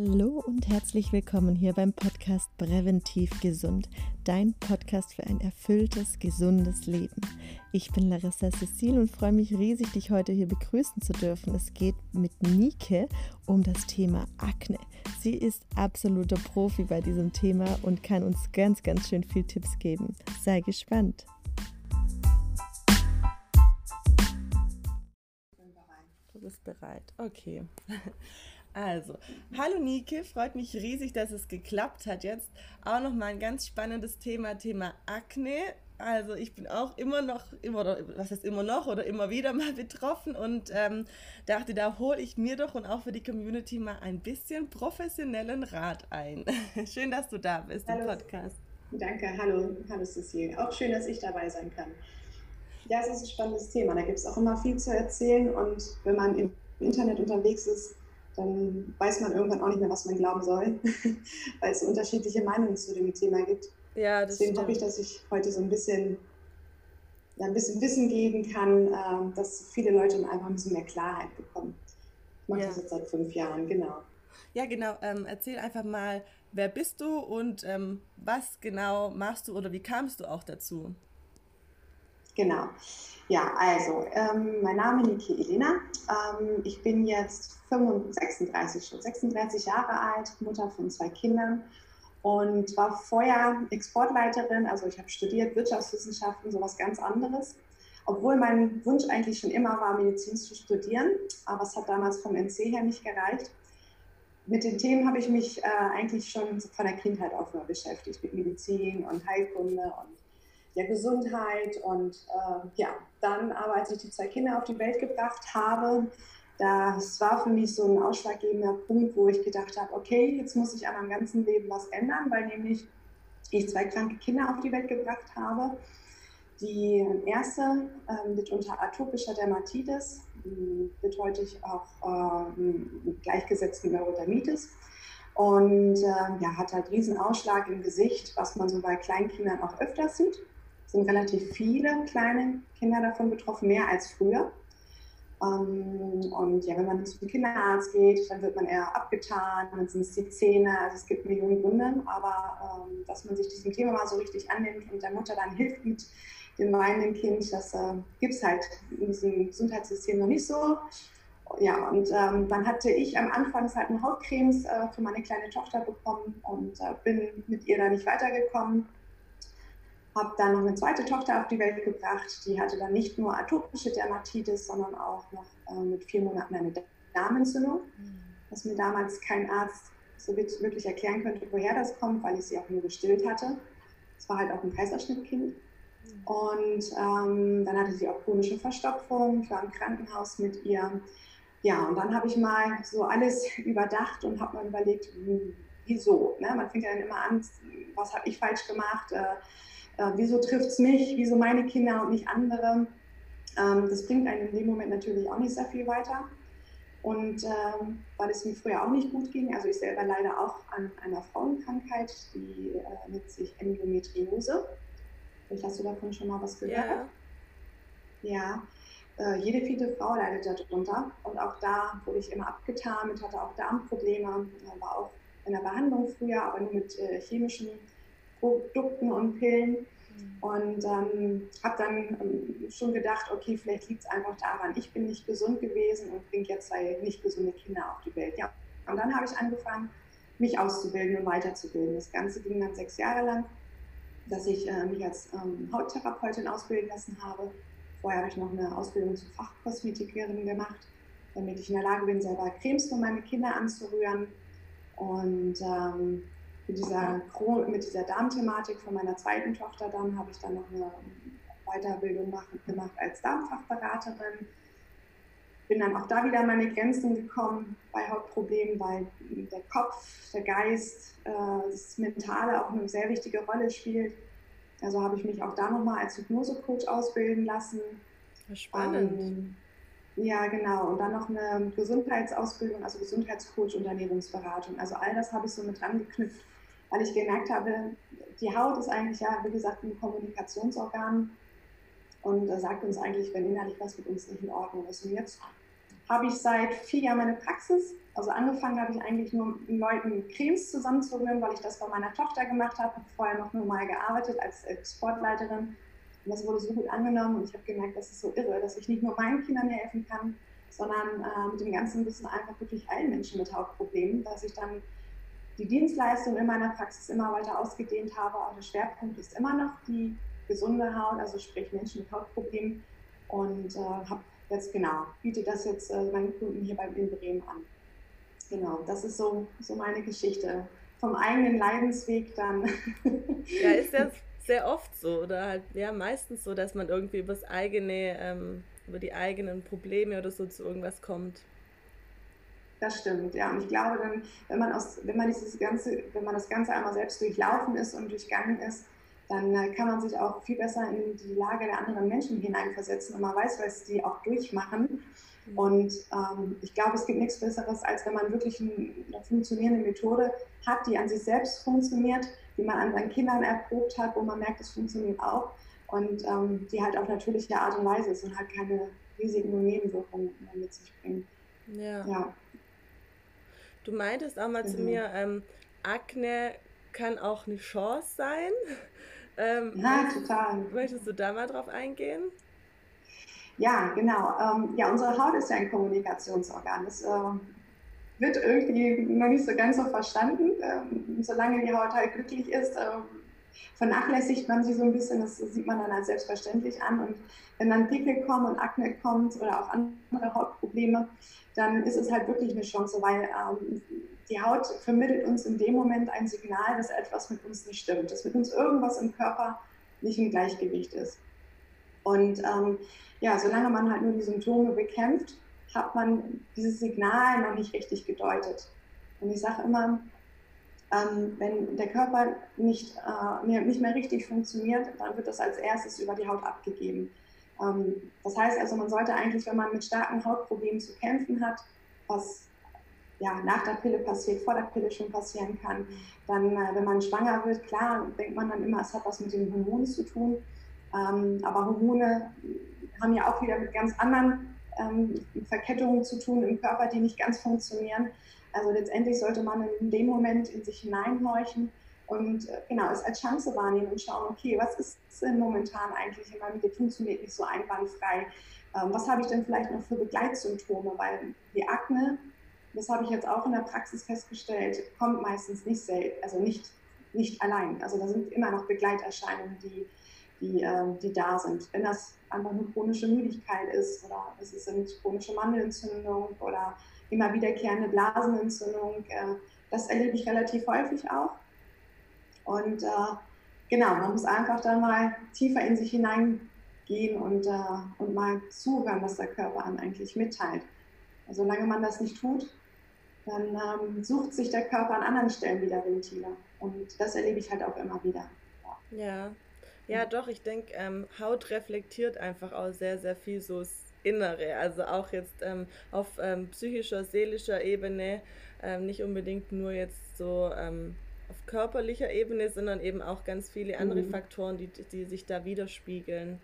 Hallo und herzlich willkommen hier beim Podcast Präventiv Gesund, dein Podcast für ein erfülltes, gesundes Leben. Ich bin Larissa Cecil und freue mich riesig, dich heute hier begrüßen zu dürfen. Es geht mit Nike um das Thema Akne. Sie ist absoluter Profi bei diesem Thema und kann uns ganz, ganz schön viel Tipps geben. Sei gespannt. Du bist bereit. Okay. Also, hallo Nike, freut mich riesig, dass es geklappt hat jetzt. Auch nochmal ein ganz spannendes Thema, Thema Akne. Also ich bin auch immer noch, immer, was heißt immer noch oder immer wieder mal betroffen und ähm, dachte, da hole ich mir doch und auch für die Community mal ein bisschen professionellen Rat ein. schön, dass du da bist hallo. im Podcast. Danke, hallo, hallo Cecile. Auch schön, dass ich dabei sein kann. Ja, es ist ein spannendes Thema. Da gibt es auch immer viel zu erzählen und wenn man im Internet unterwegs ist, dann weiß man irgendwann auch nicht mehr, was man glauben soll, weil es unterschiedliche Meinungen zu dem Thema gibt. Ja, Deswegen stimmt. hoffe ich, dass ich heute so ein bisschen, ja, ein bisschen Wissen geben kann, äh, dass viele Leute einfach ein bisschen mehr Klarheit bekommen. Ich mache ja. das jetzt seit fünf Jahren, genau. Ja, genau. Ähm, erzähl einfach mal, wer bist du und ähm, was genau machst du oder wie kamst du auch dazu? Genau. Ja, also, ähm, mein Name ist Niki Elena. Ähm, ich bin jetzt 35, 36, 36 Jahre alt, Mutter von zwei Kindern und war vorher Exportleiterin. Also, ich habe studiert Wirtschaftswissenschaften, sowas ganz anderes. Obwohl mein Wunsch eigentlich schon immer war, Medizin zu studieren, aber es hat damals vom NC her nicht gereicht. Mit den Themen habe ich mich äh, eigentlich schon von der Kindheit auf nur beschäftigt, mit Medizin und Heilkunde und der Gesundheit. Und äh, ja, dann aber, als ich die zwei Kinder auf die Welt gebracht habe, das war für mich so ein ausschlaggebender Punkt, wo ich gedacht habe, okay, jetzt muss ich an meinem ganzen Leben was ändern, weil nämlich ich zwei kranke Kinder auf die Welt gebracht habe. Die erste äh, mit unter atopischer Dermatitis, wird heute auch äh, gleichgesetzt mit Neurodermitis. Und äh, ja, hat halt riesen Ausschlag im Gesicht, was man so bei Kleinkindern auch öfter sieht sind relativ viele kleine Kinder davon betroffen, mehr als früher. Ähm, und ja, wenn man zum Kinderarzt geht, dann wird man eher abgetan, dann sind es die Zähne, also es gibt Millionen Gründe, aber ähm, dass man sich diesem Thema mal so richtig annimmt und der Mutter dann hilft mit dem weinenden Kind, das äh, gibt es halt in diesem Gesundheitssystem noch nicht so. Ja, und ähm, dann hatte ich am Anfang halt eine Hautcremes äh, für meine kleine Tochter bekommen und äh, bin mit ihr da nicht weitergekommen habe dann noch eine zweite Tochter auf die Welt gebracht, die hatte dann nicht nur atopische Dermatitis, sondern auch noch äh, mit vier Monaten eine Darmentzündung, mhm. was mir damals kein Arzt so wirklich erklären könnte, woher das kommt, weil ich sie auch nur gestillt hatte. Es war halt auch ein Kaiserschnittkind. Mhm. Und ähm, dann hatte sie auch chronische Verstopfung, ich war im Krankenhaus mit ihr. Ja, und dann habe ich mal so alles überdacht und habe mal überlegt, wieso. Ne? Man fängt ja dann immer an, was habe ich falsch gemacht, äh, äh, wieso trifft es mich, wieso meine Kinder und nicht andere. Ähm, das bringt einen in dem Moment natürlich auch nicht sehr viel weiter. Und ähm, weil es mir früher auch nicht gut ging, also ich selber leide auch an einer Frauenkrankheit, die äh, nennt sich Endometriose. Vielleicht hast du davon schon mal was gehört. Ja. ja. Äh, jede vierte Frau leidet darunter. Und auch da wurde ich immer abgetan, mit hatte auch Darmprobleme, war auch in der Behandlung früher, aber nur mit äh, chemischen Produkten und Pillen. Mhm. Und ähm, habe dann ähm, schon gedacht, okay, vielleicht liegt es einfach daran, ich bin nicht gesund gewesen und bringe jetzt zwei nicht gesunde Kinder auf die Welt. Ja. Und dann habe ich angefangen, mich auszubilden und weiterzubilden. Das Ganze ging dann sechs Jahre lang, dass ich äh, mich als ähm, Hauttherapeutin ausbilden lassen habe. Vorher habe ich noch eine Ausbildung zur Fachkosmetikerin gemacht, damit ich in der Lage bin, selber Cremes für meine Kinder anzurühren. Und ähm, mit dieser, mit dieser Darmthematik von meiner zweiten Tochter dann habe ich dann noch eine Weiterbildung gemacht als Darmfachberaterin. Bin dann auch da wieder an meine Grenzen gekommen bei Hauptproblemen, weil der Kopf, der Geist, äh, das Mentale auch eine sehr wichtige Rolle spielt. Also habe ich mich auch da nochmal als Hypnosecoach ausbilden lassen. Spannend. Ähm, ja, genau. Und dann noch eine Gesundheitsausbildung, also Gesundheitscoach und Ernährungsberatung. Also all das habe ich so mit dran geknüpft weil ich gemerkt habe, die Haut ist eigentlich ja, wie gesagt, ein Kommunikationsorgan und äh, sagt uns eigentlich, wenn innerlich was mit uns nicht in Ordnung ist. Und jetzt habe ich seit vier Jahren meine Praxis. Also angefangen habe ich eigentlich nur mit Leuten Cremes zusammenzurühren, weil ich das bei meiner Tochter gemacht habe. Habe vorher noch normal gearbeitet als Sportleiterin. Und das wurde so gut angenommen und ich habe gemerkt, das ist so irre, dass ich nicht nur meinen Kindern helfen kann, sondern äh, mit dem ganzen Wissen einfach wirklich allen Menschen mit Hautproblemen, dass ich dann die Dienstleistung in meiner Praxis immer weiter ausgedehnt habe. Aber der Schwerpunkt ist immer noch die gesunde Haut, also sprich Menschen mit Hautproblemen. Und äh, habe jetzt genau, biete das jetzt äh, meinen Kunden hier bei in Bremen an. Genau, das ist so, so meine Geschichte. Vom eigenen Leidensweg dann. ja, ist das sehr oft so oder halt ja meistens so, dass man irgendwie über das eigene, ähm, über die eigenen Probleme oder so zu irgendwas kommt. Das stimmt, ja. Und ich glaube dann, wenn man aus, wenn man dieses ganze, wenn man das Ganze einmal selbst durchlaufen ist und durchgangen ist, dann äh, kann man sich auch viel besser in die Lage der anderen Menschen hineinversetzen und man weiß, was die auch durchmachen. Mhm. Und ähm, ich glaube, es gibt nichts Besseres, als wenn man wirklich eine funktionierende Methode hat, die an sich selbst funktioniert, die man an seinen Kindern erprobt hat, wo man merkt, es funktioniert auch und ähm, die halt auf natürliche Art und Weise ist und halt keine Risiken und Nebenwirkungen mit sich bringt. Ja. ja. Du meintest auch mal mhm. zu mir, ähm, Akne kann auch eine Chance sein. Ähm, ja, total. Möchtest du da mal drauf eingehen? Ja, genau. Ähm, ja, unsere Haut ist ja ein Kommunikationsorgan. Das äh, wird irgendwie noch nicht so ganz so verstanden. Ähm, solange die Haut halt glücklich ist, äh, vernachlässigt man sie so ein bisschen. Das sieht man dann als selbstverständlich an. Und wenn dann Pickel kommen und Akne kommt oder auch andere Hautprobleme, dann ist es halt wirklich eine Chance, weil ähm, die Haut vermittelt uns in dem Moment ein Signal, dass etwas mit uns nicht stimmt, dass mit uns irgendwas im Körper nicht im Gleichgewicht ist. Und ähm, ja, solange man halt nur die Symptome bekämpft, hat man dieses Signal noch nicht richtig gedeutet. Und ich sage immer, ähm, wenn der Körper nicht, äh, mehr, nicht mehr richtig funktioniert, dann wird das als erstes über die Haut abgegeben. Ähm, das heißt also, man sollte eigentlich, wenn man mit starken Hautproblemen zu kämpfen hat, was ja, nach der Pille passiert, vor der Pille schon passieren kann. Dann, äh, wenn man schwanger wird, klar, denkt man dann immer, es hat was mit den Hormonen zu tun. Ähm, aber Hormone haben ja auch wieder mit ganz anderen ähm, Verkettungen zu tun im Körper, die nicht ganz funktionieren. Also letztendlich sollte man in dem Moment in sich hineinhorchen und äh, genau es als Chance wahrnehmen und schauen, okay, was ist denn momentan eigentlich in meinem Leben funktioniert nicht so einwandfrei? Ähm, was habe ich denn vielleicht noch für Begleitsymptome? Weil die Akne das habe ich jetzt auch in der Praxis festgestellt, kommt meistens nicht selten, also nicht, nicht allein. Also da sind immer noch Begleiterscheinungen, die, die, äh, die da sind. Wenn das einfach eine chronische Müdigkeit ist oder es sind chronische Mandelentzündung oder immer wiederkehrende Blasenentzündung, äh, das erlebe ich relativ häufig auch. Und äh, genau, man muss einfach dann mal tiefer in sich hineingehen und, äh, und mal zuhören, was der Körper einem eigentlich mitteilt. Solange man das nicht tut, dann ähm, sucht sich der Körper an anderen Stellen wieder Ventile. Und das erlebe ich halt auch immer wieder. Ja, ja, doch, ich denke, ähm, Haut reflektiert einfach auch sehr, sehr viel so Innere. Also auch jetzt ähm, auf ähm, psychischer, seelischer Ebene, ähm, nicht unbedingt nur jetzt so ähm, auf körperlicher Ebene, sondern eben auch ganz viele andere mhm. Faktoren, die, die sich da widerspiegeln.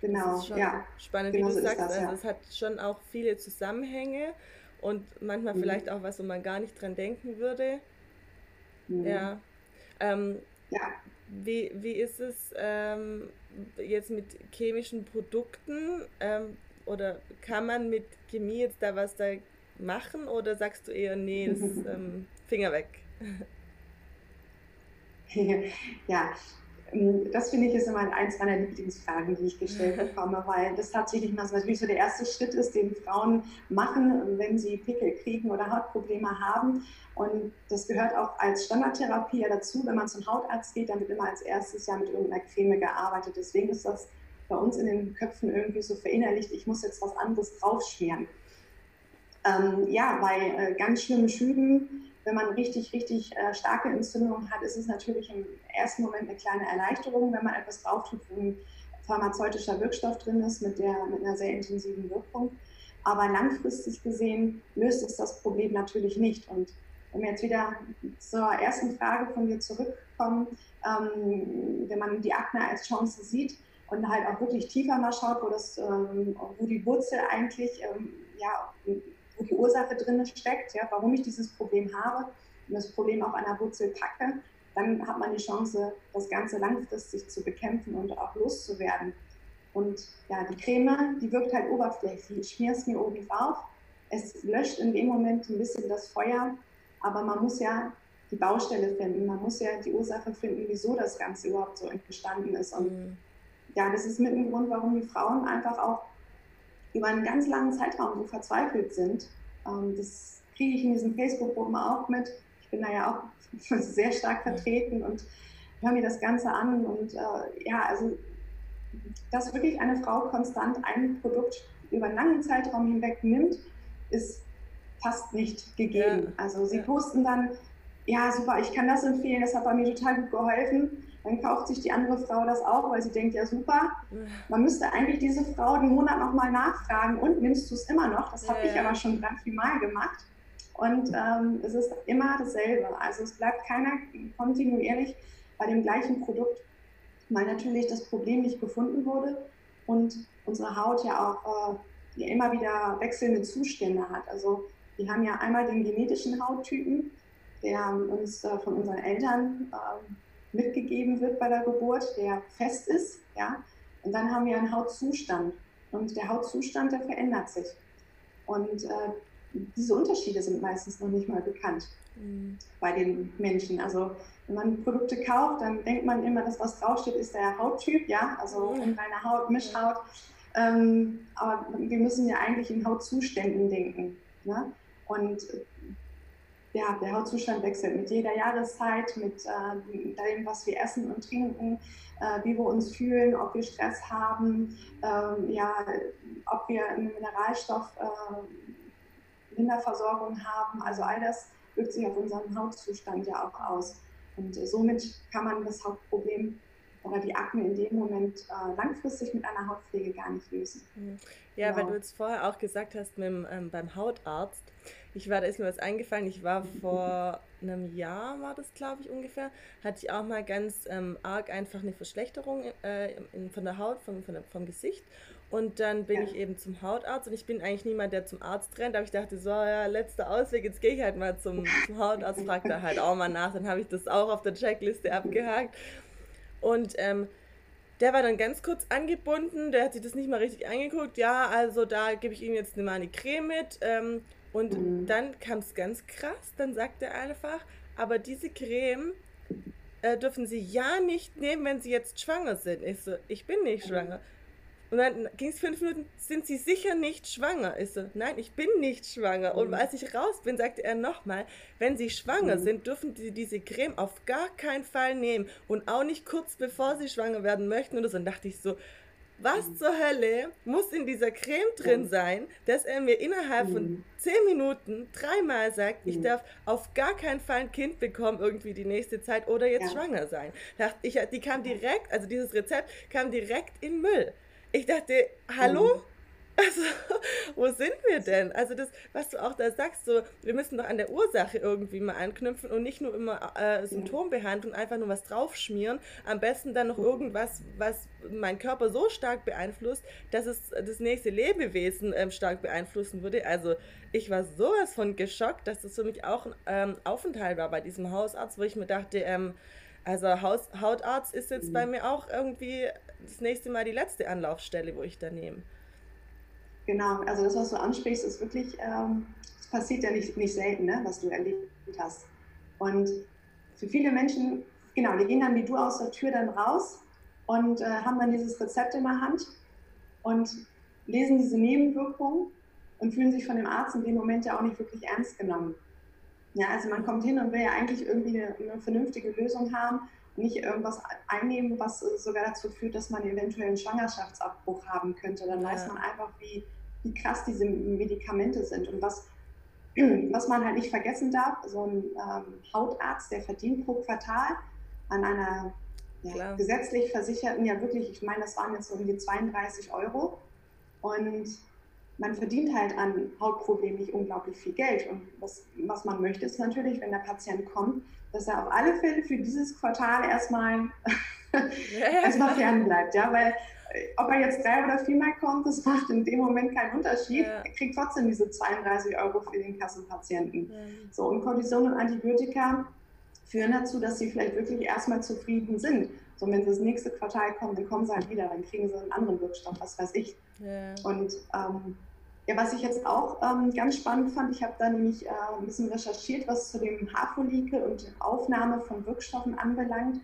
Genau, ja. Spannend, genau wie du so sagst. Das, also ja. es hat schon auch viele Zusammenhänge und manchmal mhm. vielleicht auch was, wo man gar nicht dran denken würde. Mhm. Ja. Ähm, ja. Wie, wie ist es ähm, jetzt mit chemischen Produkten? Ähm, oder kann man mit Chemie jetzt da was da machen oder sagst du eher, nee, das, ähm, Finger weg? ja, das finde ich ist immer eins meiner Lieblingsfragen, die ich gestellt bekomme, weil das tatsächlich mal natürlich so der erste Schritt ist, den Frauen machen, wenn sie Pickel kriegen oder Hautprobleme haben. Und das gehört auch als Standardtherapie dazu. Wenn man zum Hautarzt geht, dann wird immer als erstes ja mit irgendeiner Creme gearbeitet. Deswegen ist das bei uns in den Köpfen irgendwie so verinnerlicht, ich muss jetzt was anderes draufschmieren. Ähm, ja, bei äh, ganz schlimmen Schüben wenn man richtig, richtig äh, starke Entzündungen hat, ist es natürlich im ersten Moment eine kleine Erleichterung, wenn man etwas drauf tut, wo ein pharmazeutischer Wirkstoff drin ist mit, der, mit einer sehr intensiven Wirkung. Aber langfristig gesehen löst es das Problem natürlich nicht. Und wenn wir jetzt wieder zur ersten Frage von dir zurückkommen, ähm, wenn man die Akne als Chance sieht, und halt auch wirklich tiefer mal schaut, wo, das, ähm, wo die Wurzel eigentlich, ähm, ja, die Ursache drin steckt, ja, warum ich dieses Problem habe und das Problem auch an der Wurzel packe, dann hat man die Chance, das Ganze langfristig zu bekämpfen und auch loszuwerden. Und ja, die Creme, die wirkt halt oberflächlich. Ich schmier es mir oben drauf. Es löscht in dem Moment ein bisschen das Feuer, aber man muss ja die Baustelle finden. Man muss ja die Ursache finden, wieso das Ganze überhaupt so entstanden ist. Und mhm. ja, das ist mit ein Grund, warum die Frauen einfach auch über einen ganz langen Zeitraum so verzweifelt sind. Ähm, das kriege ich in diesen Facebook-Gruppen auch mit. Ich bin da ja auch sehr stark vertreten und höre mir das Ganze an. Und äh, ja, also, dass wirklich eine Frau konstant ein Produkt über einen langen Zeitraum hinweg nimmt, ist fast nicht gegeben. Ja. Also sie posten dann ja, super, ich kann das empfehlen, das hat bei mir total gut geholfen. Dann kauft sich die andere Frau das auch, weil sie denkt, ja super. Man müsste eigentlich diese Frau den Monat nochmal nachfragen und nimmst du es immer noch? Das habe ja, ich aber schon ganz viel Mal gemacht. Und ähm, es ist immer dasselbe. Also es bleibt keiner kontinuierlich bei dem gleichen Produkt, weil natürlich das Problem nicht gefunden wurde und unsere Haut ja auch äh, immer wieder wechselnde Zustände hat. Also wir haben ja einmal den genetischen Hauttypen, der uns äh, von unseren Eltern äh, mitgegeben wird bei der Geburt, der fest ist. Ja? Und dann haben wir einen Hautzustand. Und der Hautzustand, der verändert sich. Und äh, diese Unterschiede sind meistens noch nicht mal bekannt mhm. bei den Menschen. Also wenn man Produkte kauft, dann denkt man immer, dass was draufsteht, ist der Hauttyp, ja, also unreine Haut, Mischhaut. Ähm, aber wir müssen ja eigentlich in Hautzuständen denken. Ne? Und ja, der Hautzustand wechselt mit jeder Jahreszeit, mit äh, dem, was wir essen und trinken, äh, wie wir uns fühlen, ob wir Stress haben, äh, ja, ob wir eine Mineralstoff äh, haben. Also all das wirkt sich auf unseren Hautzustand ja auch aus. Und äh, somit kann man das Hautproblem oder die Akne in dem Moment äh, langfristig mit einer Hautpflege gar nicht lösen. Mhm. Ja, genau. weil du jetzt vorher auch gesagt hast mit dem, ähm, beim Hautarzt, ich war, da ist mir was eingefallen, ich war vor einem Jahr, war das glaube ich ungefähr, hatte ich auch mal ganz ähm, arg einfach eine Verschlechterung äh, in, von der Haut, vom, von vom Gesicht. Und dann bin ja. ich eben zum Hautarzt und ich bin eigentlich niemand, der zum Arzt rennt, aber ich dachte so, ja, letzter Ausweg, jetzt gehe ich halt mal zum, zum Hautarzt, frage da halt auch mal nach, dann habe ich das auch auf der Checkliste abgehakt. Und ähm, der war dann ganz kurz angebunden, der hat sich das nicht mal richtig angeguckt. Ja, also da gebe ich ihm jetzt eine Mani Creme mit. Ähm, und mhm. dann kam es ganz krass, dann sagt er einfach, aber diese Creme äh, dürfen Sie ja nicht nehmen, wenn Sie jetzt schwanger sind. Ich so, ich bin nicht schwanger. Und dann ging es fünf Minuten, sind Sie sicher nicht schwanger? Ich so, nein, ich bin nicht schwanger. Und mhm. als ich raus bin, sagte er nochmal, wenn Sie schwanger mhm. sind, dürfen Sie diese Creme auf gar keinen Fall nehmen. Und auch nicht kurz bevor Sie schwanger werden möchten oder so. Und dachte ich so, was mhm. zur Hölle muss in dieser Creme drin sein, dass er mir innerhalb von mhm. zehn Minuten dreimal sagt, ich mhm. darf auf gar keinen Fall ein Kind bekommen, irgendwie die nächste Zeit oder jetzt ja. schwanger sein. Ich, die kam direkt, also dieses Rezept kam direkt in Müll. Ich dachte, hallo? Also, wo sind wir denn? Also das, was du auch da sagst, so, wir müssen doch an der Ursache irgendwie mal anknüpfen und nicht nur immer äh, Symptombehandlung, einfach nur was draufschmieren. Am besten dann noch irgendwas, was meinen Körper so stark beeinflusst, dass es das nächste Lebewesen ähm, stark beeinflussen würde. Also ich war sowas von geschockt, dass das für mich auch ein ähm, Aufenthalt war bei diesem Hausarzt, wo ich mir dachte, ähm, also Haus, Hautarzt ist jetzt bei mhm. mir auch irgendwie das nächste Mal die letzte Anlaufstelle, wo ich da nehme. Genau, also das, was du ansprichst, ist wirklich, ähm, es passiert ja nicht, nicht selten, ne, was du erlebt hast. Und für viele Menschen, genau, die gehen dann wie du aus der Tür dann raus und äh, haben dann dieses Rezept in der Hand und lesen diese Nebenwirkungen und fühlen sich von dem Arzt in dem Moment ja auch nicht wirklich ernst genommen. Ja, also man kommt hin und will ja eigentlich irgendwie eine, eine vernünftige Lösung haben nicht irgendwas einnehmen, was sogar dazu führt, dass man eventuell einen Schwangerschaftsabbruch haben könnte. Dann ja. weiß man einfach, wie, wie krass diese Medikamente sind und was, was man halt nicht vergessen darf, so ein ähm, Hautarzt, der verdient pro Quartal an einer ja, gesetzlich Versicherten ja wirklich, ich meine, das waren jetzt irgendwie 32 Euro und man verdient halt an Hautproblemen nicht unglaublich viel Geld. Und was, was man möchte, ist natürlich, wenn der Patient kommt, dass er auf alle Fälle für dieses Quartal erstmal, erstmal fern bleibt. Ja? Weil ob er jetzt drei oder viermal kommt, das macht in dem Moment keinen Unterschied. Ja. Er kriegt trotzdem diese 32 Euro für den Kassenpatienten. Ja. So, und Cortison und Antibiotika führen dazu, dass sie vielleicht wirklich erstmal zufrieden sind. So, wenn das nächste Quartal kommt, dann kommen sie halt wieder, dann kriegen sie einen anderen Wirkstoff, was weiß ich. Ja. Und ähm, ja, was ich jetzt auch ähm, ganz spannend fand, ich habe da nämlich äh, ein bisschen recherchiert, was zu dem Haarfollikel und Aufnahme von Wirkstoffen anbelangt.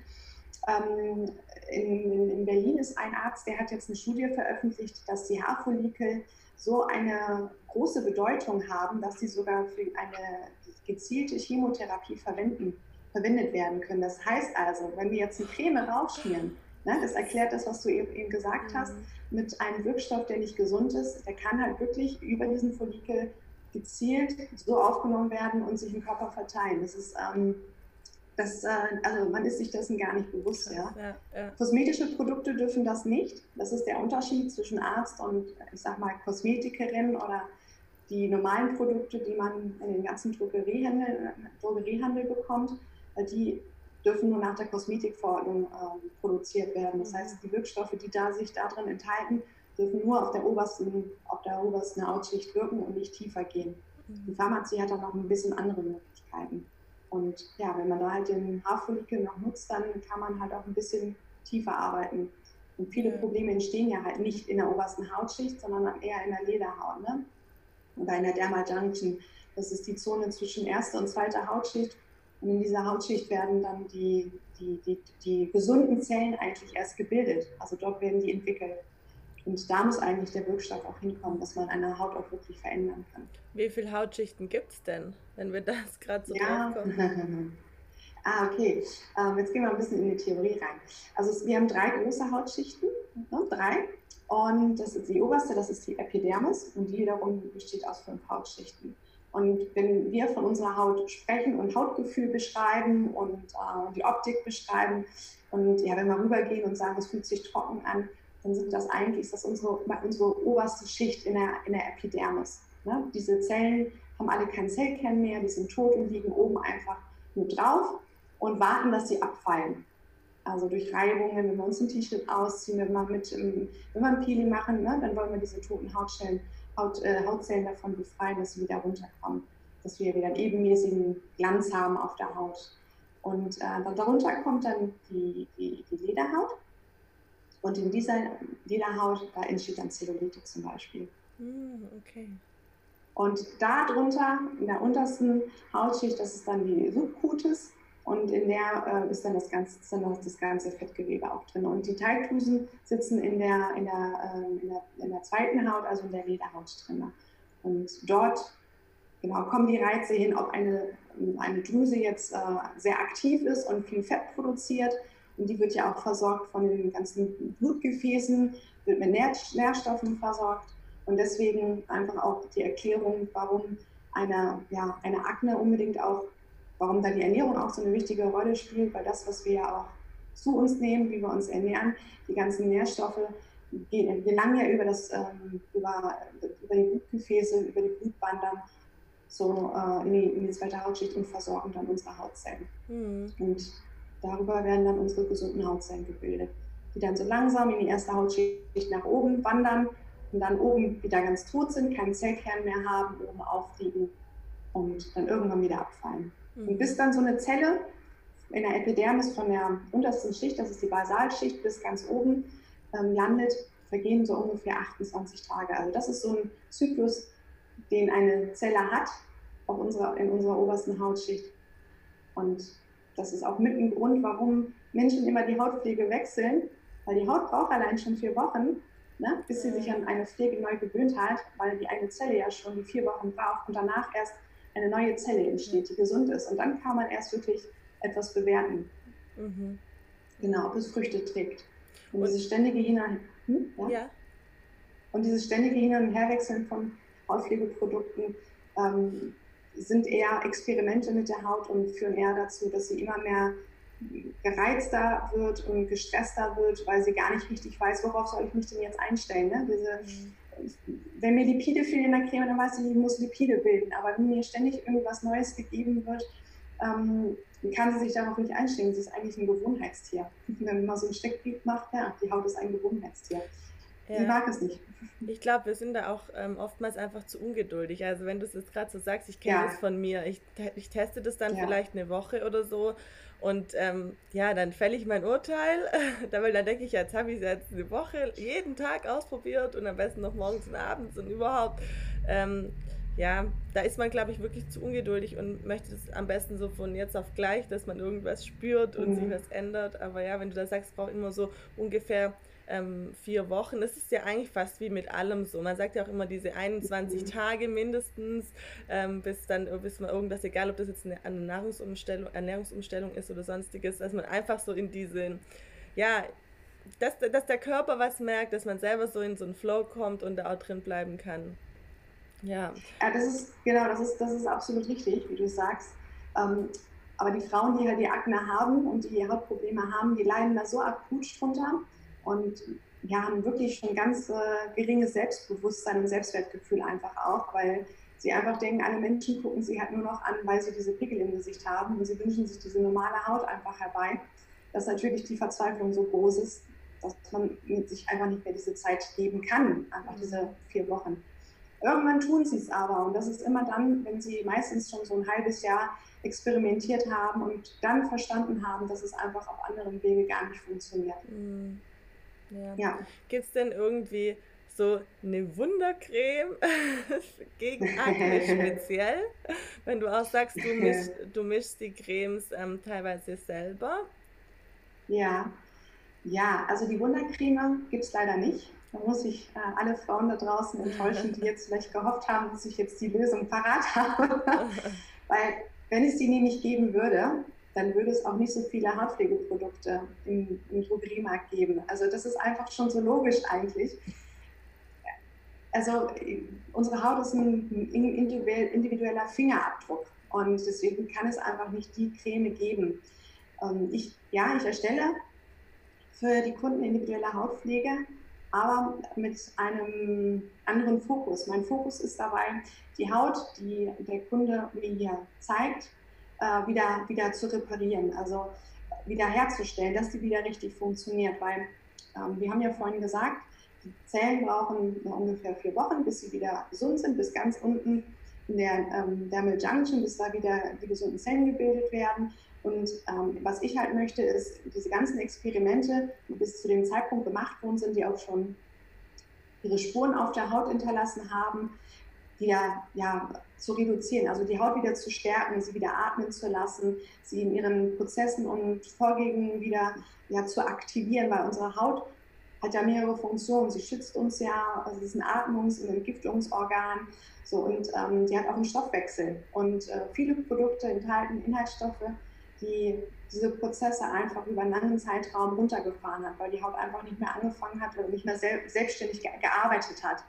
Ähm, in, in, Berlin ist ein Arzt, der hat jetzt eine Studie veröffentlicht, dass die Haarfollikel so eine große Bedeutung haben, dass sie sogar für eine gezielte Chemotherapie verwenden, verwendet werden können. Das heißt also, wenn wir jetzt eine Creme raufschmieren, ne, das erklärt das, was du eben gesagt hast, mhm. mit einem Wirkstoff, der nicht gesund ist, der kann halt wirklich über diesen Follikel gezielt so aufgenommen werden und sich im Körper verteilen. Das ist ähm, das, äh, also man ist sich dessen gar nicht bewusst. Ja? Ja, ja. Kosmetische Produkte dürfen das nicht. Das ist der Unterschied zwischen Arzt und, ich sag mal, Kosmetikerin oder die normalen Produkte, die man in den ganzen Drogeriehandel, Drogeriehandel bekommt. Die dürfen nur nach der Kosmetikverordnung äh, produziert werden. Das heißt, die Wirkstoffe, die da sich darin enthalten, dürfen nur auf der obersten, auf der obersten Hautschicht wirken und nicht tiefer gehen. Mhm. Die Pharmazie hat dann noch ein bisschen andere Möglichkeiten. Und ja, wenn man da halt den Haarfollikel noch nutzt, dann kann man halt auch ein bisschen tiefer arbeiten. Und viele Probleme entstehen ja halt nicht in der obersten Hautschicht, sondern eher in der Lederhaut ne? oder in der Dermal Junction. Das ist die Zone zwischen erster und zweiter Hautschicht. Und in dieser Hautschicht werden dann die, die, die, die gesunden Zellen eigentlich erst gebildet. Also dort werden die entwickelt. Und da muss eigentlich der Wirkstoff auch hinkommen, dass man eine Haut auch wirklich verändern kann. Wie viele Hautschichten gibt es denn, wenn wir das gerade so ja. ah, okay. Ähm, jetzt gehen wir ein bisschen in die Theorie rein. Also wir haben drei große Hautschichten, ne? drei. Und das ist die oberste, das ist die Epidermis und die wiederum besteht aus fünf Hautschichten. Und wenn wir von unserer Haut sprechen und Hautgefühl beschreiben und äh, die Optik beschreiben und ja, wenn wir rübergehen und sagen, es fühlt sich trocken an, dann sind das eigentlich ist das unsere, unsere oberste Schicht in der, in der Epidermis. Ne? Diese Zellen haben alle keinen Zellkern mehr, die sind tot und liegen oben einfach nur drauf und warten, dass sie abfallen. Also durch Reibungen, wenn wir uns ein T-Shirt ausziehen, wenn wir, mit, wenn wir ein Peeling machen, ne, dann wollen wir diese toten Hautstellen, Haut, äh, Hautzellen davon befreien, dass sie wieder runterkommen, dass wir wieder einen ebenmäßigen Glanz haben auf der Haut. Und äh, darunter kommt dann die, die, die Lederhaut. Und in dieser Lederhaut, da entsteht dann Zellulite zum Beispiel. Mm, okay. Und darunter, in der untersten Hautschicht, das ist dann die Subcutis. Und in der äh, ist dann das ganze, ist dann das ganze Fettgewebe auch drin. Und die Teigdrüsen sitzen in der, in, der, äh, in, der, in der zweiten Haut, also in der Lederhaut drin. Und dort genau, kommen die Reize hin, ob eine, eine Drüse jetzt äh, sehr aktiv ist und viel Fett produziert und die wird ja auch versorgt von den ganzen Blutgefäßen, wird mit Nährstoffen versorgt. Und deswegen einfach auch die Erklärung, warum eine, ja, eine Akne unbedingt auch, warum da die Ernährung auch so eine wichtige Rolle spielt, weil das, was wir ja auch zu uns nehmen, wie wir uns ernähren, die ganzen Nährstoffe, gelangen ja über, das, ähm, über, über die Blutgefäße, über die Blutbahn so äh, in, die, in die zweite Hautschicht und versorgen dann unsere Hautzellen. Mhm. Und Darüber werden dann unsere gesunden Hautzellen gebildet, die dann so langsam in die erste Hautschicht nach oben wandern und dann oben wieder ganz tot sind, keinen Zellkern mehr haben, oben auffliegen und dann irgendwann wieder abfallen. Mhm. Und bis dann so eine Zelle in der Epidermis von der untersten Schicht, das ist die Basalschicht, bis ganz oben ähm, landet, vergehen so ungefähr 28 Tage. Also das ist so ein Zyklus, den eine Zelle hat auf unserer, in unserer obersten Hautschicht. Und das ist auch mit ein Grund, warum Menschen immer die Hautpflege wechseln, weil die Haut braucht allein schon vier Wochen, ne, bis sie sich an eine Pflege neu gewöhnt hat, weil die eine Zelle ja schon die vier Wochen braucht und danach erst eine neue Zelle entsteht, die gesund ist. Und dann kann man erst wirklich etwas bewerten. Mhm. Genau, ob es Früchte trägt. Und, und dieses ständige Hin hm, ja? ja? Und dieses ständige Hin- und Herwechseln von Hautpflegeprodukten ähm, sind eher Experimente mit der Haut und führen eher dazu, dass sie immer mehr gereizter wird und gestresster wird, weil sie gar nicht richtig weiß, worauf soll ich mich denn jetzt einstellen. Ne? Diese, mhm. Wenn mir Lipide fehlen in der Creme, dann weiß ich, ich muss Lipide bilden. Aber wenn mir ständig irgendwas Neues gegeben wird, ähm, dann kann sie sich darauf nicht einstellen. Sie ist eigentlich ein Gewohnheitstier. Wenn man so einen Steckbrief macht, ja, die Haut ist ein Gewohnheitstier. Ja. Die mag es nicht. Ich glaube, wir sind da auch ähm, oftmals einfach zu ungeduldig. Also wenn du es jetzt gerade so sagst, ich kenne ja. das von mir, ich, ich teste das dann ja. vielleicht eine Woche oder so und ähm, ja, dann fälle ich mein Urteil, weil dann denke ich, jetzt habe ich es jetzt eine Woche jeden Tag ausprobiert und am besten noch morgens und abends und überhaupt. Ähm, ja, da ist man, glaube ich, wirklich zu ungeduldig und möchte es am besten so von jetzt auf gleich, dass man irgendwas spürt und mhm. sich was ändert. Aber ja, wenn du da sagst, es braucht immer so ungefähr ähm, vier Wochen. Das ist ja eigentlich fast wie mit allem so. Man sagt ja auch immer diese 21 mhm. Tage mindestens, ähm, bis dann, bis man irgendwas, egal ob das jetzt eine, eine Nahrungsumstellung, Ernährungsumstellung ist oder sonstiges, dass man einfach so in diesen, ja, dass, dass der Körper was merkt, dass man selber so in so einen Flow kommt und da auch drin bleiben kann. Ja. Ja, das ist, genau, das ist, das ist absolut richtig, wie du sagst. Ähm, aber die Frauen, die halt die Akne haben und die Hautprobleme haben, die leiden da so akut drunter und ja, haben wirklich schon ganz äh, geringes Selbstbewusstsein und Selbstwertgefühl einfach auch, weil sie einfach denken, alle Menschen gucken sie halt nur noch an, weil sie diese Pickel im Gesicht haben und sie wünschen sich diese normale Haut einfach herbei. Dass natürlich die Verzweiflung so groß ist, dass man sich einfach nicht mehr diese Zeit geben kann, einfach diese vier Wochen. Irgendwann tun sie es aber und das ist immer dann, wenn sie meistens schon so ein halbes Jahr experimentiert haben und dann verstanden haben, dass es einfach auf anderen Wege gar nicht funktioniert. Mhm. Ja. ja. Gibt es denn irgendwie so eine Wundercreme gegen Akne speziell? Wenn du auch sagst, du mischst, du mischst die Cremes ähm, teilweise selber. Ja, ja, also die Wundercreme gibt es leider nicht. Da muss ich äh, alle Frauen da draußen enttäuschen, die jetzt vielleicht gehofft haben, dass ich jetzt die Lösung parat habe. Weil wenn es die nämlich geben würde, dann würde es auch nicht so viele Haarpflegeprodukte im, im Drogeriemarkt geben. Also das ist einfach schon so logisch eigentlich. Also unsere Haut ist ein individueller Fingerabdruck und deswegen kann es einfach nicht die Creme geben. Ähm, ich, ja, ich erstelle für die Kunden individuelle Hautpflege, aber mit einem anderen Fokus. Mein Fokus ist dabei, die Haut, die der Kunde mir hier zeigt, äh, wieder, wieder zu reparieren, also wieder herzustellen, dass die wieder richtig funktioniert. Weil ähm, wir haben ja vorhin gesagt, die Zellen brauchen ungefähr vier Wochen, bis sie wieder gesund sind, bis ganz unten in der ähm, Dermal Junction, bis da wieder die gesunden Zellen gebildet werden. Und ähm, was ich halt möchte, ist diese ganzen Experimente, die bis zu dem Zeitpunkt gemacht worden sind, die auch schon ihre Spuren auf der Haut hinterlassen haben, wieder ja, zu reduzieren, also die Haut wieder zu stärken, sie wieder atmen zu lassen, sie in ihren Prozessen und Vorgängen wieder ja, zu aktivieren, weil unsere Haut hat ja mehrere Funktionen. Sie schützt uns ja, also sie ist ein Atmungs- und Entgiftungsorgan. So, und ähm, die hat auch einen Stoffwechsel. Und äh, viele Produkte enthalten Inhaltsstoffe, die diese Prozesse einfach über einen langen Zeitraum runtergefahren hat, weil die Haut einfach nicht mehr angefangen hat oder nicht mehr sel selbstständig ge gearbeitet hat.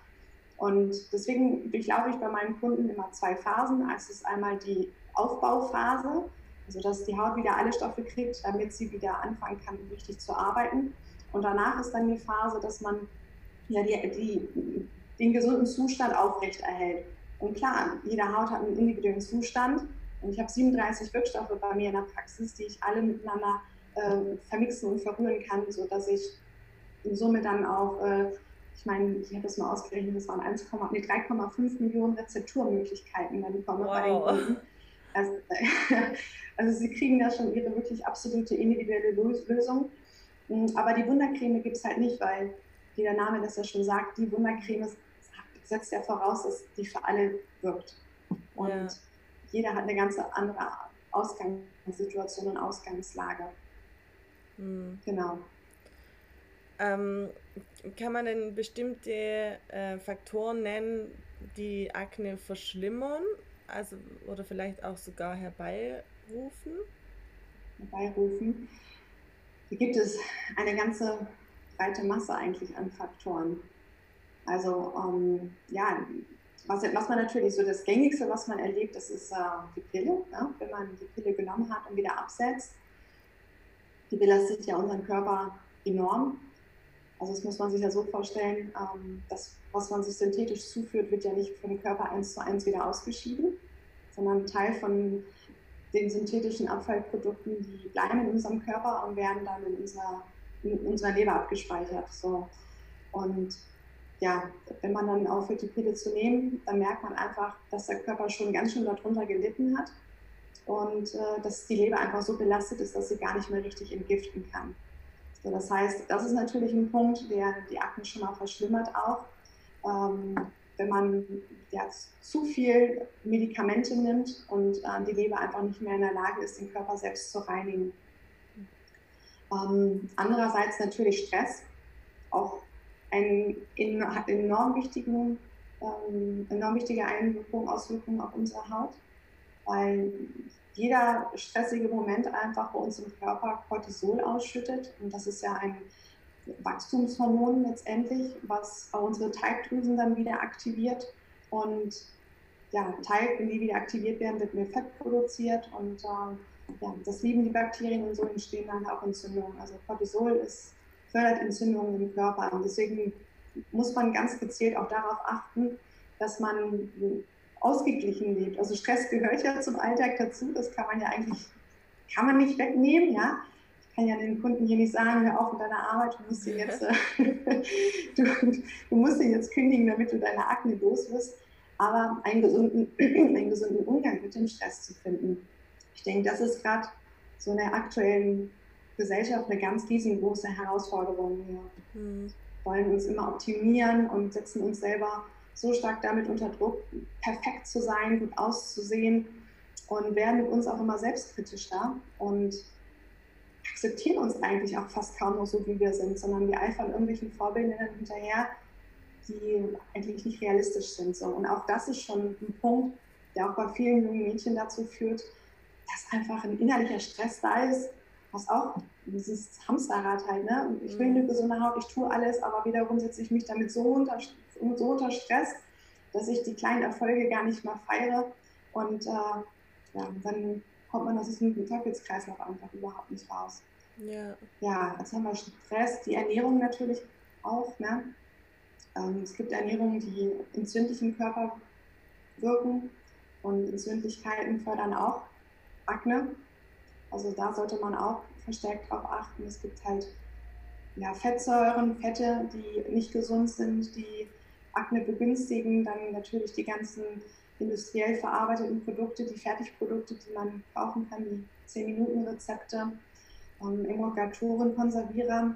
Und deswegen durchlaufe ich bei meinen Kunden immer zwei Phasen. Es ist einmal die Aufbauphase, also dass die Haut wieder alle Stoffe kriegt, damit sie wieder anfangen kann, richtig zu arbeiten. Und danach ist dann die Phase, dass man ja die, die, den gesunden Zustand aufrechterhält. Und klar, jede Haut hat einen individuellen Zustand. Und ich habe 37 Wirkstoffe bei mir in der Praxis, die ich alle miteinander äh, vermixen und verrühren kann, sodass ich somit dann auch äh, ich meine, ich habe das mal ausgerechnet, das waren 3,5 Millionen Rezepturmöglichkeiten dann bekommen wow. bei den Kunden. Also, also, sie kriegen da schon ihre wirklich absolute individuelle Lösung. Mm, aber die Wundercreme gibt es halt nicht, weil, wie der Name das ja schon sagt, die Wundercreme setzt ja voraus, dass die für alle wirkt. Und ja. jeder hat eine ganz andere Ausgangssituation und Ausgangslage. Mhm. Genau. Ähm, kann man denn bestimmte äh, Faktoren nennen, die Akne verschlimmern? Also, oder vielleicht auch sogar herbeirufen? Herbeirufen. Hier gibt es eine ganze breite Masse eigentlich an Faktoren. Also, ähm, ja, was, was man natürlich so das Gängigste, was man erlebt, das ist äh, die Pille. Ja? Wenn man die Pille genommen hat und wieder absetzt, die belastet ja unseren Körper enorm. Also das muss man sich ja so vorstellen, ähm, das, was man sich synthetisch zuführt, wird ja nicht vom Körper eins zu eins wieder ausgeschieden, sondern Teil von den synthetischen Abfallprodukten, die bleiben in unserem Körper und werden dann in unserer, in unserer Leber abgespeichert. So. Und ja, wenn man dann aufhört, die Pille zu nehmen, dann merkt man einfach, dass der Körper schon ganz schön darunter gelitten hat und äh, dass die Leber einfach so belastet ist, dass sie gar nicht mehr richtig entgiften kann. So, das heißt, das ist natürlich ein Punkt, der die Akne schon mal verschlimmert auch. Ähm, wenn man ja, zu viel Medikamente nimmt und äh, die Leber einfach nicht mehr in der Lage ist, den Körper selbst zu reinigen. Ähm, andererseits natürlich Stress, auch ein enorm, wichtigen, ähm, enorm wichtige Einwirkung, auf unsere Haut, weil jeder stressige Moment einfach bei uns im Körper Cortisol ausschüttet und das ist ja ein Wachstumshormon letztendlich, was unsere Teigdrüsen dann wieder aktiviert und ja, Teig, wenn die wieder aktiviert werden, wird mehr Fett produziert und äh, ja, das lieben die Bakterien und so entstehen dann auch Entzündungen. Also Cortisol ist fördert Entzündungen im Körper. Und deswegen muss man ganz gezielt auch darauf achten, dass man ausgeglichen lebt. Also Stress gehört ja zum Alltag dazu. Das kann man ja eigentlich, kann man nicht wegnehmen, ja. Ich kann ja den Kunden hier nicht sagen, hör auf mit deiner Arbeit, du musst dir jetzt, äh, du, du musst dir jetzt kündigen, damit du deine Akne los wirst. Aber einen gesunden, einen gesunden Umgang mit dem Stress zu finden. Ich denke, das ist gerade so in der aktuellen Gesellschaft eine ganz riesengroße Herausforderung. Wir mhm. wollen uns immer optimieren und setzen uns selber so stark damit unter Druck, perfekt zu sein, gut auszusehen und werden mit uns auch immer selbstkritischer und akzeptieren uns eigentlich auch fast kaum noch so, wie wir sind, sondern wir eifern irgendwelchen Vorbildern hinterher, die eigentlich nicht realistisch sind. So. Und auch das ist schon ein Punkt, der auch bei vielen jungen Mädchen dazu führt, dass einfach ein innerlicher Stress da ist, was auch dieses Hamsterrad halt, ne? Ich will eine mhm. gesunde Haut, ich tue alles, aber wiederum setze ich mich damit so unter, so unter Stress, dass ich die kleinen Erfolge gar nicht mehr feiere. Und äh, ja, dann kommt man aus diesem Teufelskreislauf einfach überhaupt nicht raus. Ja. ja, jetzt haben wir Stress, die Ernährung natürlich auch. Ne? Ähm, es gibt Ernährungen, die entzündlich im Körper wirken und Entzündlichkeiten fördern auch Akne. Also da sollte man auch verstärkt darauf achten. Es gibt halt ja, Fettsäuren, Fette, die nicht gesund sind, die Akne begünstigen. Dann natürlich die ganzen industriell verarbeiteten Produkte, die Fertigprodukte, die man kaufen kann, die 10-Minuten-Rezepte, ähm, Emulgatoren, Konservierer,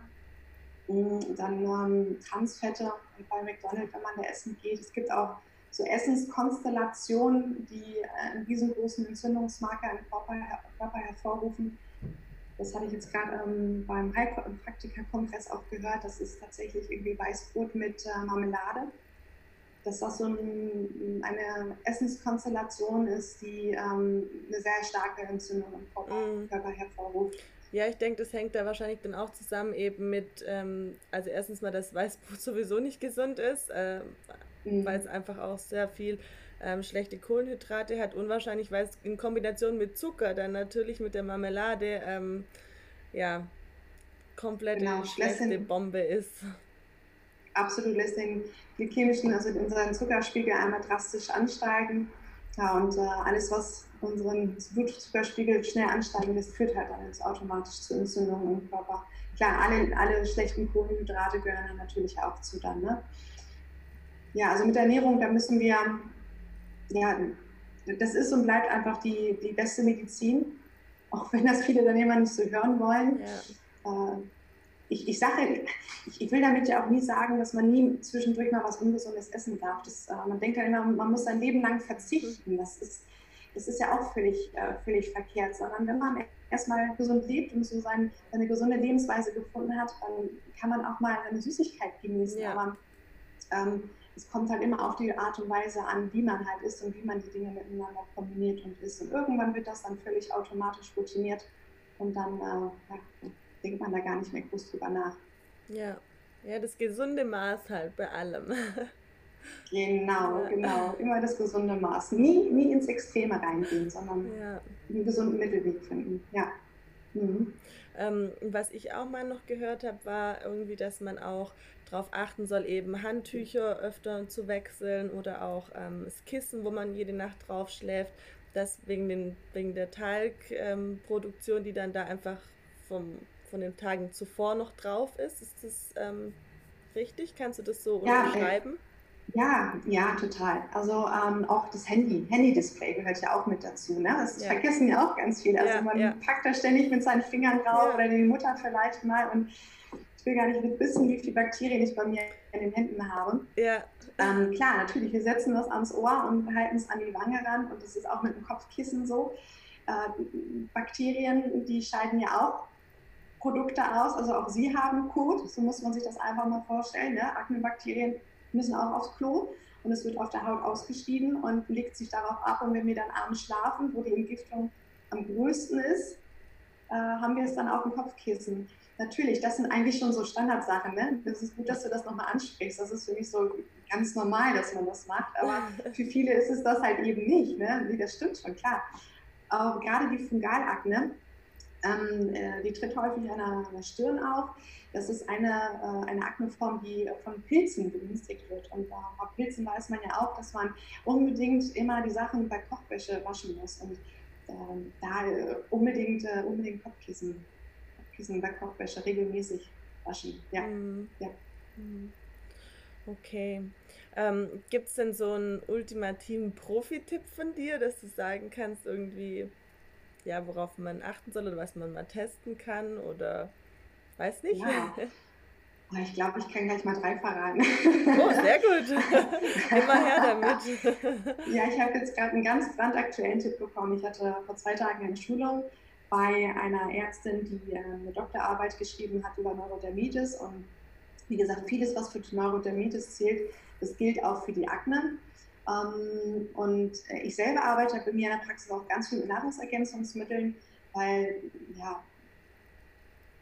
mm, dann ähm, Transfette bei McDonald's, wenn man da essen geht. Es gibt auch so Essenskonstellationen, die äh, einen riesengroßen Entzündungsmarker im Körper, Körper hervorrufen. Das hatte ich jetzt gerade ähm, beim Heilpraktiker-Kongress auch gehört. Das ist tatsächlich irgendwie Weißbrot mit äh, Marmelade. Dass das so ein, eine Essenskonstellation ist, die ähm, eine sehr starke Entzündung im Körper, mm. Körper hervorruft. Ja, ich denke, das hängt da wahrscheinlich dann auch zusammen eben mit, ähm, also erstens mal, dass Weißbrot sowieso nicht gesund ist, äh, mhm. weil es einfach auch sehr viel ähm, schlechte Kohlenhydrate hat und wahrscheinlich, weil es in Kombination mit Zucker dann natürlich mit der Marmelade ähm, ja komplett genau, schlechte den, Bombe ist. Absolut, lässt den glykämischen, also unseren Zuckerspiegel einmal drastisch ansteigen. Ja, und äh, alles, was unseren Blutzuckerspiegel schnell ansteigen lässt, führt halt dann jetzt automatisch zu Entzündungen im Körper. Klar, alle, alle schlechten Kohlenhydrate gehören dann natürlich auch zu dann. Ne? Ja, also mit Ernährung, da müssen wir, ja, das ist und bleibt einfach die, die beste Medizin, auch wenn das viele dann immer nicht so hören wollen. Ja. Äh, ich, ich sage, ich, ich, will damit ja auch nie sagen, dass man nie zwischendurch mal was Ungesundes essen darf. Das, äh, man denkt ja immer, man muss sein Leben lang verzichten. Das ist, das ist ja auch völlig, äh, völlig verkehrt, sondern wenn man erstmal gesund lebt und so sein, seine gesunde Lebensweise gefunden hat, dann kann man auch mal eine Süßigkeit genießen. Ja. Aber ähm, es kommt halt immer auf die Art und Weise an, wie man halt ist und wie man die Dinge miteinander kombiniert und ist. Und irgendwann wird das dann völlig automatisch routiniert und dann äh, ja, denkt man da gar nicht mehr groß drüber nach. Ja, ja, das gesunde Maß halt bei allem. Genau, genau. Immer das gesunde Maß. Nie, nie ins Extreme reingehen, sondern ja. einen gesunden Mittelweg finden. Ja. Mhm. Ähm, was ich auch mal noch gehört habe, war irgendwie, dass man auch darauf achten soll, eben Handtücher öfter zu wechseln oder auch ähm, das Kissen, wo man jede Nacht drauf schläft, das wegen, den, wegen der Talgproduktion, ähm, die dann da einfach vom, von den Tagen zuvor noch drauf ist. Ist das ähm, richtig? Kannst du das so ja, unterschreiben? Äh, ja, ja, total. Also ähm, auch das Handy, Handy-Display gehört ja auch mit dazu. Ne? Das ja. vergessen ja auch ganz viele. Also ja, man ja. packt da ständig mit seinen Fingern drauf oder die Mutter vielleicht mal und ich will gar nicht wissen, wie viele Bakterien ich bei mir in den Händen habe. Ja. Ähm, klar, natürlich, wir setzen das ans Ohr und halten es an die Wange ran und das ist auch mit dem Kopfkissen so. Äh, Bakterien, die scheiden ja auch Produkte aus, also auch sie haben Kot, so muss man sich das einfach mal vorstellen. Ne? Aknebakterien müssen auch aufs Klo und es wird auf der Haut ausgeschieden und legt sich darauf ab. Und wenn wir dann abends schlafen, wo die Entgiftung am größten ist, äh, haben wir es dann auf dem Kopfkissen. Natürlich, das sind eigentlich schon so Standardsachen. Ne? Das ist gut, dass du das nochmal ansprichst. Das ist für mich so ganz normal, dass man das macht. Aber für viele ist es das halt eben nicht. Ne? Nee, das stimmt schon, klar. Aber gerade die Fungalakne, ähm, äh, die tritt häufig an der, an der, Stirn auf. Das ist eine, äh, eine Akneform, die von Pilzen begünstigt wird. Und bei Pilzen weiß man ja auch, dass man unbedingt immer die Sachen bei Kochwäsche waschen muss. Und ähm, da äh, unbedingt, äh, unbedingt Kopfkissen diesen Backkochwäsche regelmäßig waschen. Ja. Mhm. ja. Mhm. Okay. Ähm, Gibt es denn so einen ultimativen Profi-Tipp von dir, dass du sagen kannst, irgendwie, ja, worauf man achten soll oder was man mal testen kann oder weiß nicht? Ja. Ich glaube, ich kann gleich mal drei verraten. Oh, sehr gut. Immer her damit. ja, ich habe jetzt gerade einen ganz brandaktuellen Tipp bekommen. Ich hatte vor zwei Tagen eine Schulung bei einer Ärztin, die ähm, eine Doktorarbeit geschrieben hat über Neurodermitis. Und wie gesagt, vieles, was für Neurodermitis zählt, das gilt auch für die Akne. Ähm, und ich selber arbeite bei mir in der Praxis auch ganz viel mit Nahrungsergänzungsmitteln, weil ja,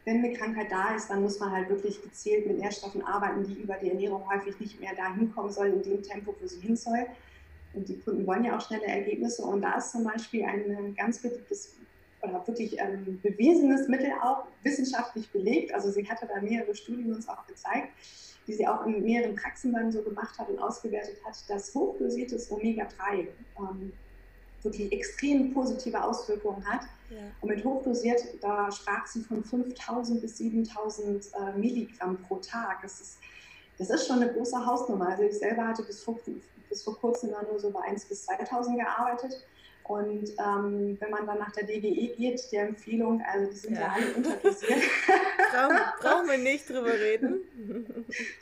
wenn eine Krankheit da ist, dann muss man halt wirklich gezielt mit Nährstoffen arbeiten, die über die Ernährung häufig nicht mehr dahin kommen sollen in dem Tempo, wo sie hin soll. Und die Kunden wollen ja auch schnelle Ergebnisse. Und da ist zum Beispiel ein ganz beliebtes oder wirklich ähm, bewiesenes Mittel auch, wissenschaftlich belegt. Also sie hatte da mehrere Studien uns auch gezeigt, die sie auch in mehreren Praxen dann so gemacht hat und ausgewertet hat, dass hochdosiertes Omega-3 ähm, wirklich extrem positive Auswirkungen hat. Ja. Und mit hochdosiert, da sprach sie von 5000 bis 7000 äh, Milligramm pro Tag. Das ist, das ist schon eine große Hausnummer. Also ich selber hatte bis vor, bis vor kurzem nur so bei 1 bis 2000 gearbeitet. Und ähm, wenn man dann nach der DGE geht, die Empfehlung, also die sind ja, ja alle unterdosiert. Brauchen, wir nicht drüber reden.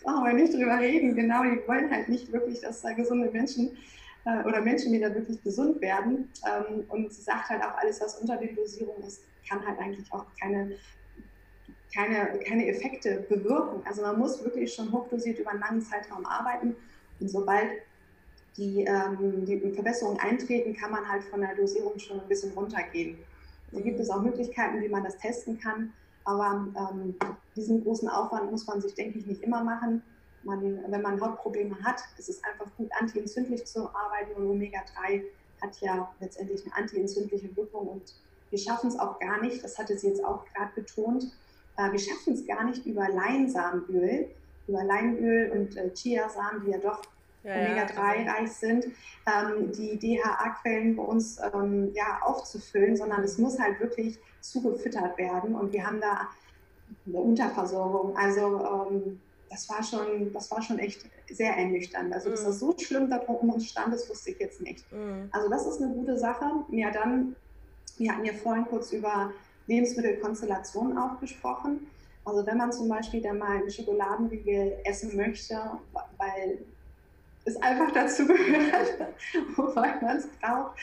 brauchen wir nicht drüber reden, genau. Die wollen halt nicht wirklich, dass da gesunde Menschen äh, oder Menschen wieder wirklich gesund werden. Ähm, und sie sagt halt auch, alles, was unter den Dosierungen ist, kann halt eigentlich auch keine, keine, keine Effekte bewirken. Also man muss wirklich schon hochdosiert über einen langen Zeitraum arbeiten. Und sobald die, ähm, die Verbesserungen eintreten, kann man halt von der Dosierung schon ein bisschen runtergehen. Da gibt es auch Möglichkeiten, wie man das testen kann, aber ähm, diesen großen Aufwand muss man sich, denke ich, nicht immer machen. Man, wenn man Hautprobleme hat, ist es einfach gut, antientzündlich zu arbeiten und Omega-3 hat ja letztendlich eine antientzündliche Wirkung und wir schaffen es auch gar nicht, das hatte sie jetzt auch gerade betont, äh, wir schaffen es gar nicht über Leinsamenöl, über Leinöl und äh, Chiasamen, die ja doch ja, Omega-3 reich sind, ähm, die DHA-Quellen bei uns ähm, ja, aufzufüllen, sondern es muss halt wirklich zugefüttert werden und wir haben da eine Unterversorgung. Also ähm, das war schon, das war schon echt sehr ernüchternd. Also, dass mm. das so schlimm da um uns stand, das wusste ich jetzt nicht. Mm. Also, das ist eine gute Sache. Ja, dann, wir hatten ja vorhin kurz über Lebensmittelkonstellationen auch gesprochen. Also, wenn man zum Beispiel dann mal einen Schokoladenriegel essen möchte, weil es einfach dazu gehört, wobei man es braucht,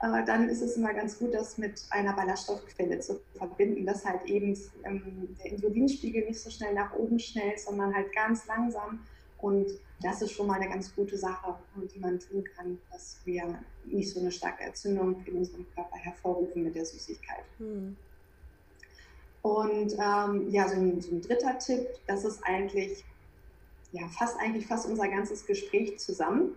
äh, dann ist es immer ganz gut, das mit einer Ballaststoffquelle zu verbinden, dass halt eben ähm, der Insulinspiegel nicht so schnell nach oben schnellt, sondern halt ganz langsam. Und das ist schon mal eine ganz gute Sache, die man tun kann, dass wir nicht so eine starke Entzündung in unserem Körper hervorrufen mit der Süßigkeit. Hm. Und ähm, ja, so ein, so ein dritter Tipp, das ist eigentlich ja, fast eigentlich fast unser ganzes Gespräch zusammen,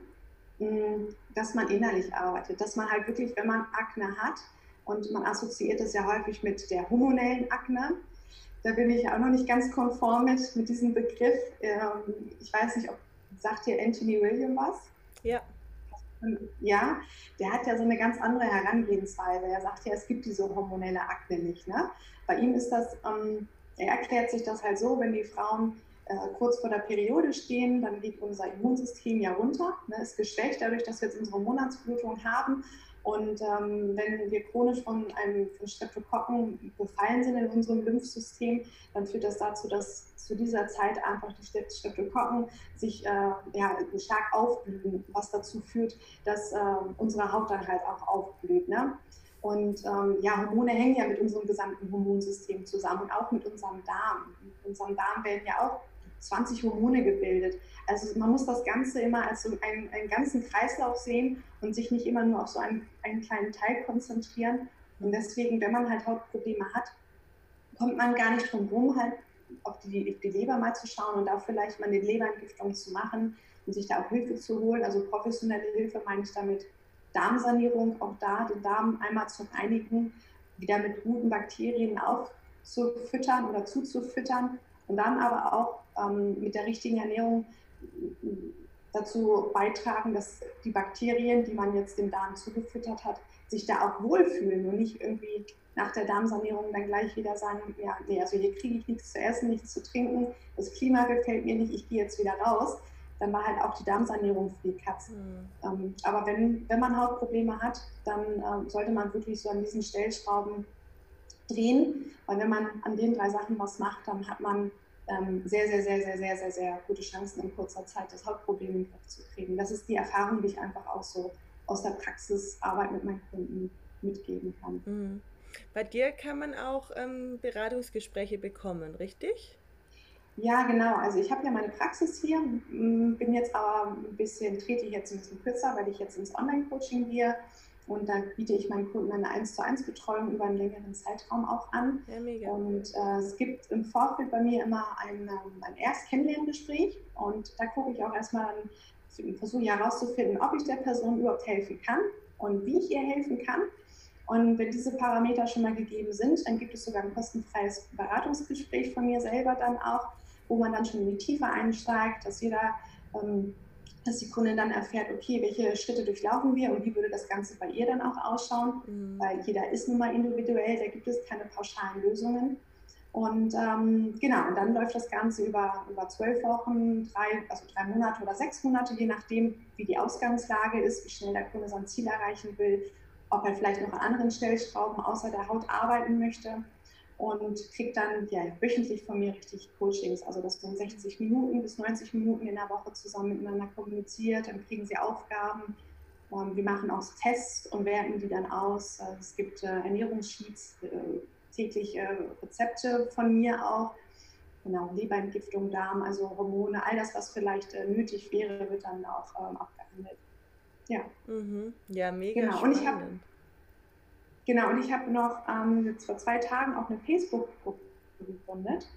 mm, dass man innerlich arbeitet, dass man halt wirklich, wenn man Akne hat, und man assoziiert es ja häufig mit der hormonellen Akne, da bin ich auch noch nicht ganz konform mit, mit diesem Begriff. Ähm, ich weiß nicht, ob sagt dir Anthony William was? Ja. ja, der hat ja so eine ganz andere Herangehensweise. Er sagt ja, es gibt diese hormonelle Akne nicht. Ne? Bei ihm ist das, ähm, er erklärt sich das halt so, wenn die Frauen kurz vor der Periode stehen, dann geht unser Immunsystem ja runter, ne, ist geschwächt dadurch, dass wir jetzt unsere Monatsblutung haben. Und ähm, wenn wir chronisch von einem von Streptokokken befallen sind in unserem Lymphsystem, dann führt das dazu, dass zu dieser Zeit einfach die Streptokokken sich äh, ja, stark aufblühen, was dazu führt, dass äh, unsere Haut dann halt auch aufblüht. Ne? Und ähm, ja, Hormone hängen ja mit unserem gesamten Hormonsystem zusammen und auch mit unserem Darm. Mit unserem Darm werden ja auch 20 Hormone gebildet. Also man muss das Ganze immer als einen, einen ganzen Kreislauf sehen und sich nicht immer nur auf so einen, einen kleinen Teil konzentrieren. Und deswegen, wenn man halt Hautprobleme hat, kommt man gar nicht drum rum, halt auf die, die Leber mal zu schauen und da vielleicht mal eine Leberentgiftung zu machen und sich da auch Hilfe zu holen. Also professionelle Hilfe meine ich damit Darmsanierung, auch da den Darm einmal zu reinigen, wieder mit guten Bakterien aufzufüttern oder zuzufüttern und dann aber auch ähm, mit der richtigen Ernährung dazu beitragen, dass die Bakterien, die man jetzt dem Darm zugefüttert hat, sich da auch wohlfühlen und nicht irgendwie nach der Darmsanierung dann gleich wieder sagen, ja, nee, also hier kriege ich nichts zu essen, nichts zu trinken, das Klima gefällt mir nicht, ich gehe jetzt wieder raus. Dann war halt auch die Darmsanierung für die Katze. Mhm. Ähm, aber wenn, wenn man Hautprobleme hat, dann ähm, sollte man wirklich so an diesen Stellschrauben drehen, weil wenn man an den drei Sachen was macht, dann hat man sehr, sehr, sehr, sehr, sehr, sehr, sehr gute Chancen in kurzer Zeit das Hauptproblem in den Griff zu kriegen. Das ist die Erfahrung, die ich einfach auch so aus der Praxisarbeit mit meinen Kunden mitgeben kann. Mhm. Bei dir kann man auch ähm, Beratungsgespräche bekommen, richtig? Ja, genau. Also ich habe ja meine Praxis hier, bin jetzt aber ein bisschen, trete ich jetzt ein bisschen kürzer, weil ich jetzt ins Online-Coaching gehe und da biete ich meinen Kunden eine 1 zu 1 Betreuung über einen längeren Zeitraum auch an. Ja. Und äh, es gibt im Vorfeld bei mir immer ein, ähm, ein Erstkennenlerngespräch und da gucke ich auch erstmal an, versuche herauszufinden, ob ich der Person überhaupt helfen kann und wie ich ihr helfen kann. Und wenn diese Parameter schon mal gegeben sind, dann gibt es sogar ein kostenfreies Beratungsgespräch von mir selber dann auch, wo man dann schon in die Tiefe einsteigt, dass jeder ähm, dass die Kundin dann erfährt, okay, welche Schritte durchlaufen wir und wie würde das Ganze bei ihr dann auch ausschauen, mhm. weil jeder ist nun mal individuell, da gibt es keine pauschalen Lösungen. Und ähm, genau, und dann läuft das Ganze über, über zwölf Wochen, drei, also drei Monate oder sechs Monate, je nachdem, wie die Ausgangslage ist, wie schnell der Kunde sein Ziel erreichen will, ob er vielleicht noch an anderen Stellschrauben außer der Haut arbeiten möchte und kriegt dann ja, wöchentlich von mir richtig Coachings. Also das sind 60 Minuten bis 90 Minuten in der Woche zusammen miteinander kommuniziert. Dann kriegen sie Aufgaben. Ähm, wir machen auch Tests und werten die dann aus. Also es gibt äh, Ernährungssheets, äh, täglich äh, Rezepte von mir auch. Genau, Leberentgiftung, Darm, also Hormone, all das, was vielleicht äh, nötig wäre, wird dann auch ähm, abgehandelt. Ja. Mhm. Ja, mega. Genau. Und ich habe Genau, und ich habe noch ähm, jetzt vor zwei Tagen auch eine Facebook-Gruppe gegründet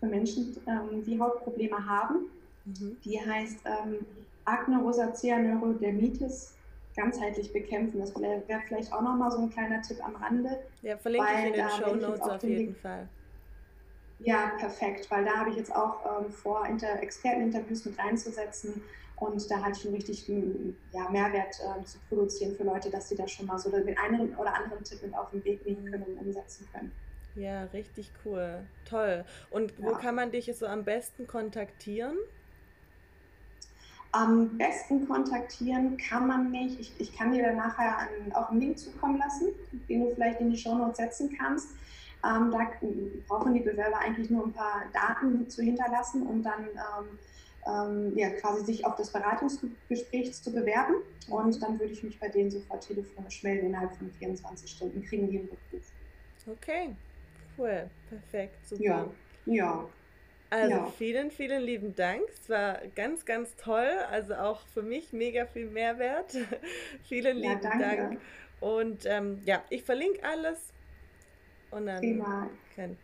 für Menschen, ähm, die Hautprobleme haben. Mhm. Die heißt ähm, Acne Rosacea Neurodermitis ganzheitlich bekämpfen. Das wäre vielleicht auch nochmal so ein kleiner Tipp am Rande. Ja, verlinke ich in den Show Notes auf jeden Fall. Ja, perfekt, weil da habe ich jetzt auch ähm, vor, Inter Experteninterviews mit reinzusetzen und da halt schon richtig ja, Mehrwert äh, zu produzieren für Leute, dass sie da schon mal so den einen oder anderen Tipp mit auf den Weg nehmen können und umsetzen können. Ja, richtig cool. Toll. Und wo ja. kann man dich so am besten kontaktieren? Am besten kontaktieren kann man mich. Ich, ich kann dir dann nachher einen, auch einen Link zukommen lassen, den du vielleicht in die Show Notes setzen kannst. Ähm, da brauchen die Bewerber eigentlich nur ein paar Daten zu hinterlassen und dann ähm, ähm, ja, quasi sich auf das Beratungsgespräch zu bewerben. Und dann würde ich mich bei denen sofort telefonisch melden. Innerhalb von 24 Stunden kriegen die einen Rückruf. Okay, cool, perfekt, super. Ja, ja. Also ja. vielen, vielen lieben Dank. Es war ganz, ganz toll. Also auch für mich mega viel Mehrwert. vielen lieben ja, Dank. Und ähm, ja, ich verlinke alles und dann Prima.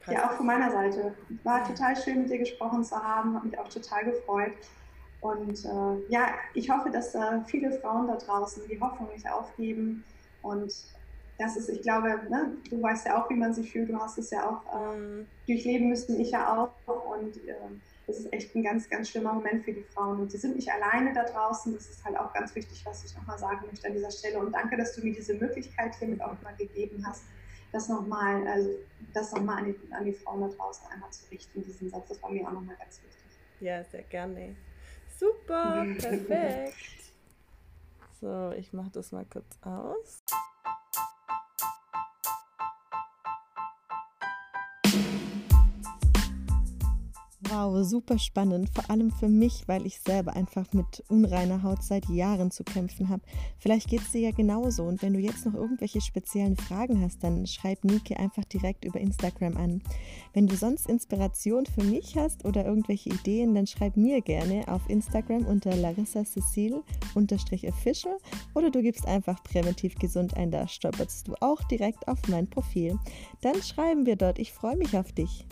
Ja, auch von meiner Seite. War total schön, mit dir gesprochen zu haben, hat mich auch total gefreut. Und äh, ja, ich hoffe, dass äh, viele Frauen da draußen die Hoffnung nicht aufgeben. Und das ist, ich glaube, ne, du weißt ja auch, wie man sich fühlt, du hast es ja auch äh, mhm. durchleben müssen, ich ja auch. Und ähm, Das ist echt ein ganz, ganz schlimmer Moment für die Frauen. Und sie sind nicht alleine da draußen. Das ist halt auch ganz wichtig, was ich nochmal sagen möchte an dieser Stelle. Und danke, dass du mir diese Möglichkeit hiermit auch mal gegeben hast, das nochmal also noch an, die, an die Frauen da draußen einmal zu richten, diesen Satz. Das war mir auch nochmal ganz wichtig. Ja, sehr gerne. Super, perfekt. So, ich mache das mal kurz aus. Wow, super spannend, vor allem für mich, weil ich selber einfach mit unreiner Haut seit Jahren zu kämpfen habe. Vielleicht geht es dir ja genauso und wenn du jetzt noch irgendwelche speziellen Fragen hast, dann schreib Nike einfach direkt über Instagram an. Wenn du sonst Inspiration für mich hast oder irgendwelche Ideen, dann schreib mir gerne auf Instagram unter Larissa Cecile official oder du gibst einfach präventiv gesund ein, da stolperst du auch direkt auf mein Profil. Dann schreiben wir dort, ich freue mich auf dich.